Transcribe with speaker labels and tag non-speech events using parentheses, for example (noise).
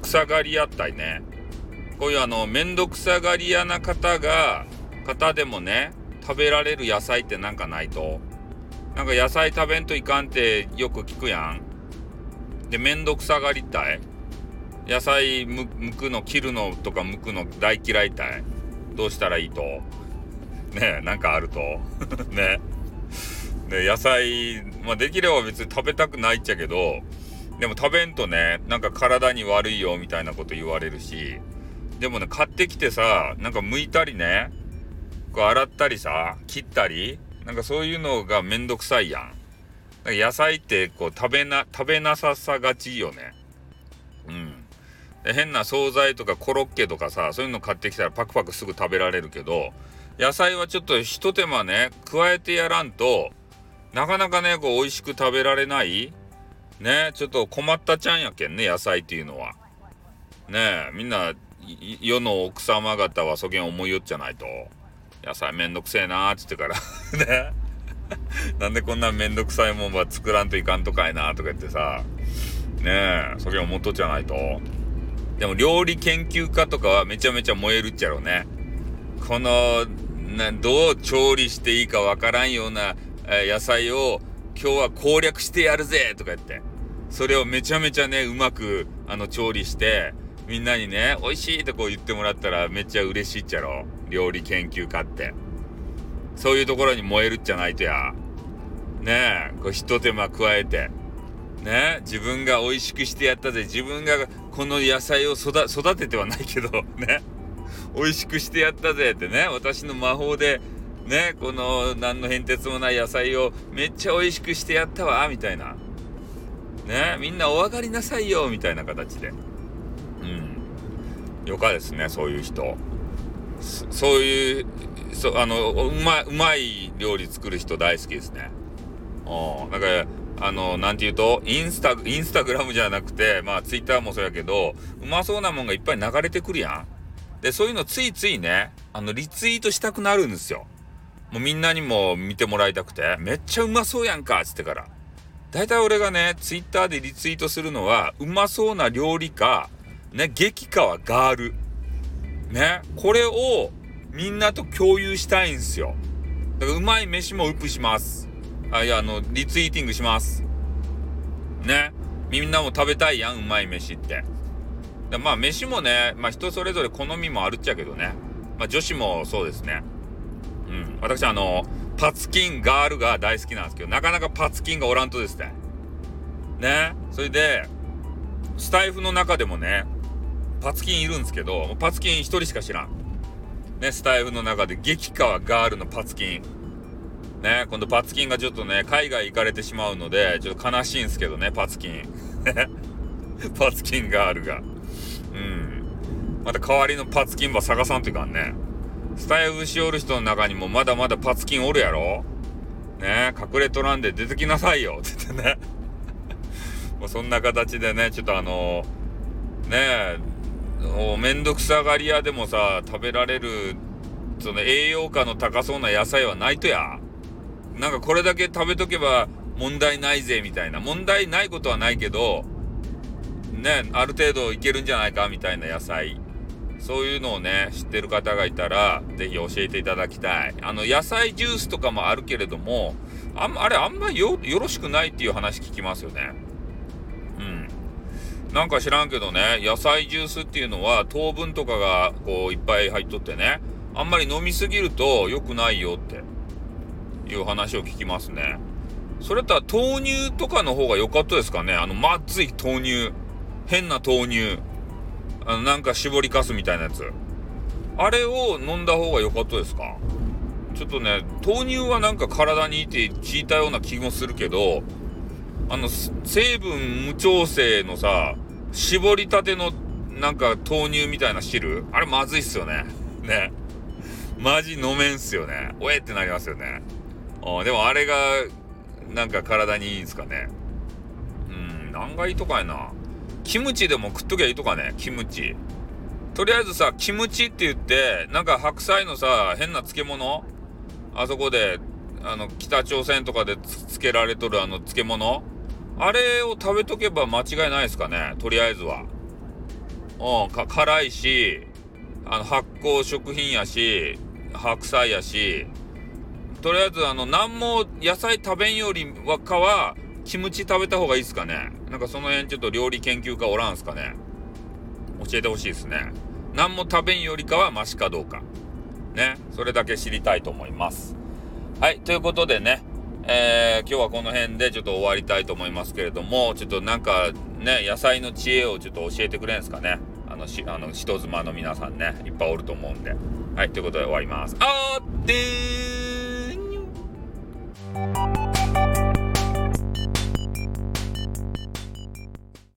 Speaker 1: くさがり屋ったいね。こういうあの、めんどくさがり屋な方が、方でもね、食べられる野菜ってなんかないと。なんか野菜食べんといかんってよく聞くやん。で、めんどくさがりたい。野菜むくの、切るのとか剥くの大嫌いたい。どうしたらいいと？ねなんかあると？(laughs) ね。で、野菜、まあできれば別に食べたくないっちゃけど、でも食べんとね、なんか体に悪いよみたいなこと言われるし、でもね、買ってきてさ、なんか剥いたりね、こう洗ったりさ、切ったり、なんかそういうのがめんどくさいやん。なんか野菜ってこう食べな、食べなささがちよね。うん。で変な惣菜とかコロッケとかさ、そういうの買ってきたらパクパクすぐ食べられるけど、野菜はちょっとひと手間ね、加えてやらんと、なかなかね、こう美味しく食べられないね、ちょっと困ったちゃんやけんね、野菜っていうのは。ねえ、みんな、世の奥様方はそげん思いよっちゃないと。野菜めんどくせえなーっつってから (laughs) ね。なんでこんなめんどくさいもんは作らんといかんとかいなとか言ってさ。ねえ、そげん思っとっちゃないと。でも料理研究家とかはめちゃめちゃ燃えるっちゃろうね。この、などう調理していいかわからんような、え、野菜を今日は攻略してやるぜとか言って。それをめちゃめちゃね、うまく、あの、調理して、みんなにね、美味しいとこう言ってもらったらめっちゃ嬉しいっちゃろ。料理研究家って。そういうところに燃えるっちゃないとや。ねえ、こう一手間加えて。ね自分が美味しくしてやったぜ。自分がこの野菜を育ててはないけど、(laughs) ね。美味しくしてやったぜってね。私の魔法で、ね、この何の変哲もない野菜をめっちゃ美味しくしてやったわ、みたいな。ねみんなお分かりなさいよ、みたいな形でうん。よかですね、そういう人。そういう、そあの、うまい、うまい料理作る人大好きですね。うん。か、あの、なんて言うと、インスタ、インスタグラムじゃなくて、まあ、ツイッターもそうやけど、うまそうなもんがいっぱい流れてくるやん。で、そういうのついついね、あの、リツイートしたくなるんですよ。もうみんなにも見てもらいたくて、めっちゃうまそうやんかっつってから。大体俺がね、ツイッターでリツイートするのは、うまそうな料理か、ね、激川ガール。ね、これをみんなと共有したいんですよ。だからうまい飯もウップします。あ、いや、あの、リツイーティングします。ね。みんなも食べたいやん、うまい飯って。でまあ、飯もね、まあ人それぞれ好みもあるっちゃけどね。まあ女子もそうですね。うん。私あの、パツキンガールが大好きなんですけど、なかなかパツキンがおらんとですね。ね。それで、スタイフの中でもね、パツキンいるんですけど、パツキン1人しか知らん。ね、スタイフの中で激川ガールのパツキン。ね、今度パツキンがちょっとね、海外行かれてしまうので、ちょっと悲しいんですけどね、パツキン。(laughs) パツキンガールが。うん。また代わりのパツキンば探さんというかんね。スタイフしおる人の中にもまだまだパツキンおるやろ？ね？隠れとらんで出てきなさいよって言ってね。(laughs) もうそんな形でね、ちょっとあのー、ね？え、めんどくさがり屋でもさ、食べられる、その栄養価の高そうな野菜はないとや。なんかこれだけ食べとけば問題ないぜ、みたいな。問題ないことはないけど、ね、ある程度いけるんじゃないか、みたいな野菜。そういうのをね、知ってる方がいたら、ぜひ教えていただきたい。あの、野菜ジュースとかもあるけれども、あんあれ、あんまりよ、よろしくないっていう話聞きますよね。うんなんか知らんけどね、野菜ジュースっていうのは糖分とかがこういっぱい入っとってね、あんまり飲みすぎると良くないよっていう話を聞きますね。それとは豆乳とかの方が良かったですかねあの、まずい豆乳。変な豆乳。あの、なんか絞りかすみたいなやつ。あれを飲んだ方が良かったですか？ちょっとね、豆乳はなんか体にいいって聞いたような気もするけど、あの、成分無調整のさ、絞りたてのなんか豆乳みたいな汁？あれまずいっすよね。ね。マジ飲めんっすよね。おえってなりますよね。あでもあれが、なんか体にいいんすかね。うん、何がいいとかやな。キムチでも食っときゃいいとかね、キムチ。とりあえずさ、キムチって言って、なんか白菜のさ、変な漬物？あそこで、あの、北朝鮮とかで漬けられとるあの漬物？あれを食べとけば間違いないですかね。とりあえずは。うん、か辛いし、あの、発酵食品やし、白菜やし、とりあえず、あの、何も野菜食べんよりはかは、キムチ食べた方がいいですかね？なんかその辺ちょっと料理研究家おらんすかね？教えてほしいですね。何も食べんよりかはマシかどうか。ね？それだけ知りたいと思います。はい。ということでね、えー、今日はこの辺でちょっと終わりたいと思いますけれども、ちょっとなんかね、野菜の知恵をちょっと教えてくれんすかね？あの、し、あの、人妻の皆さんね、いっぱいおると思うんで。はい。ということで終わります。あーってー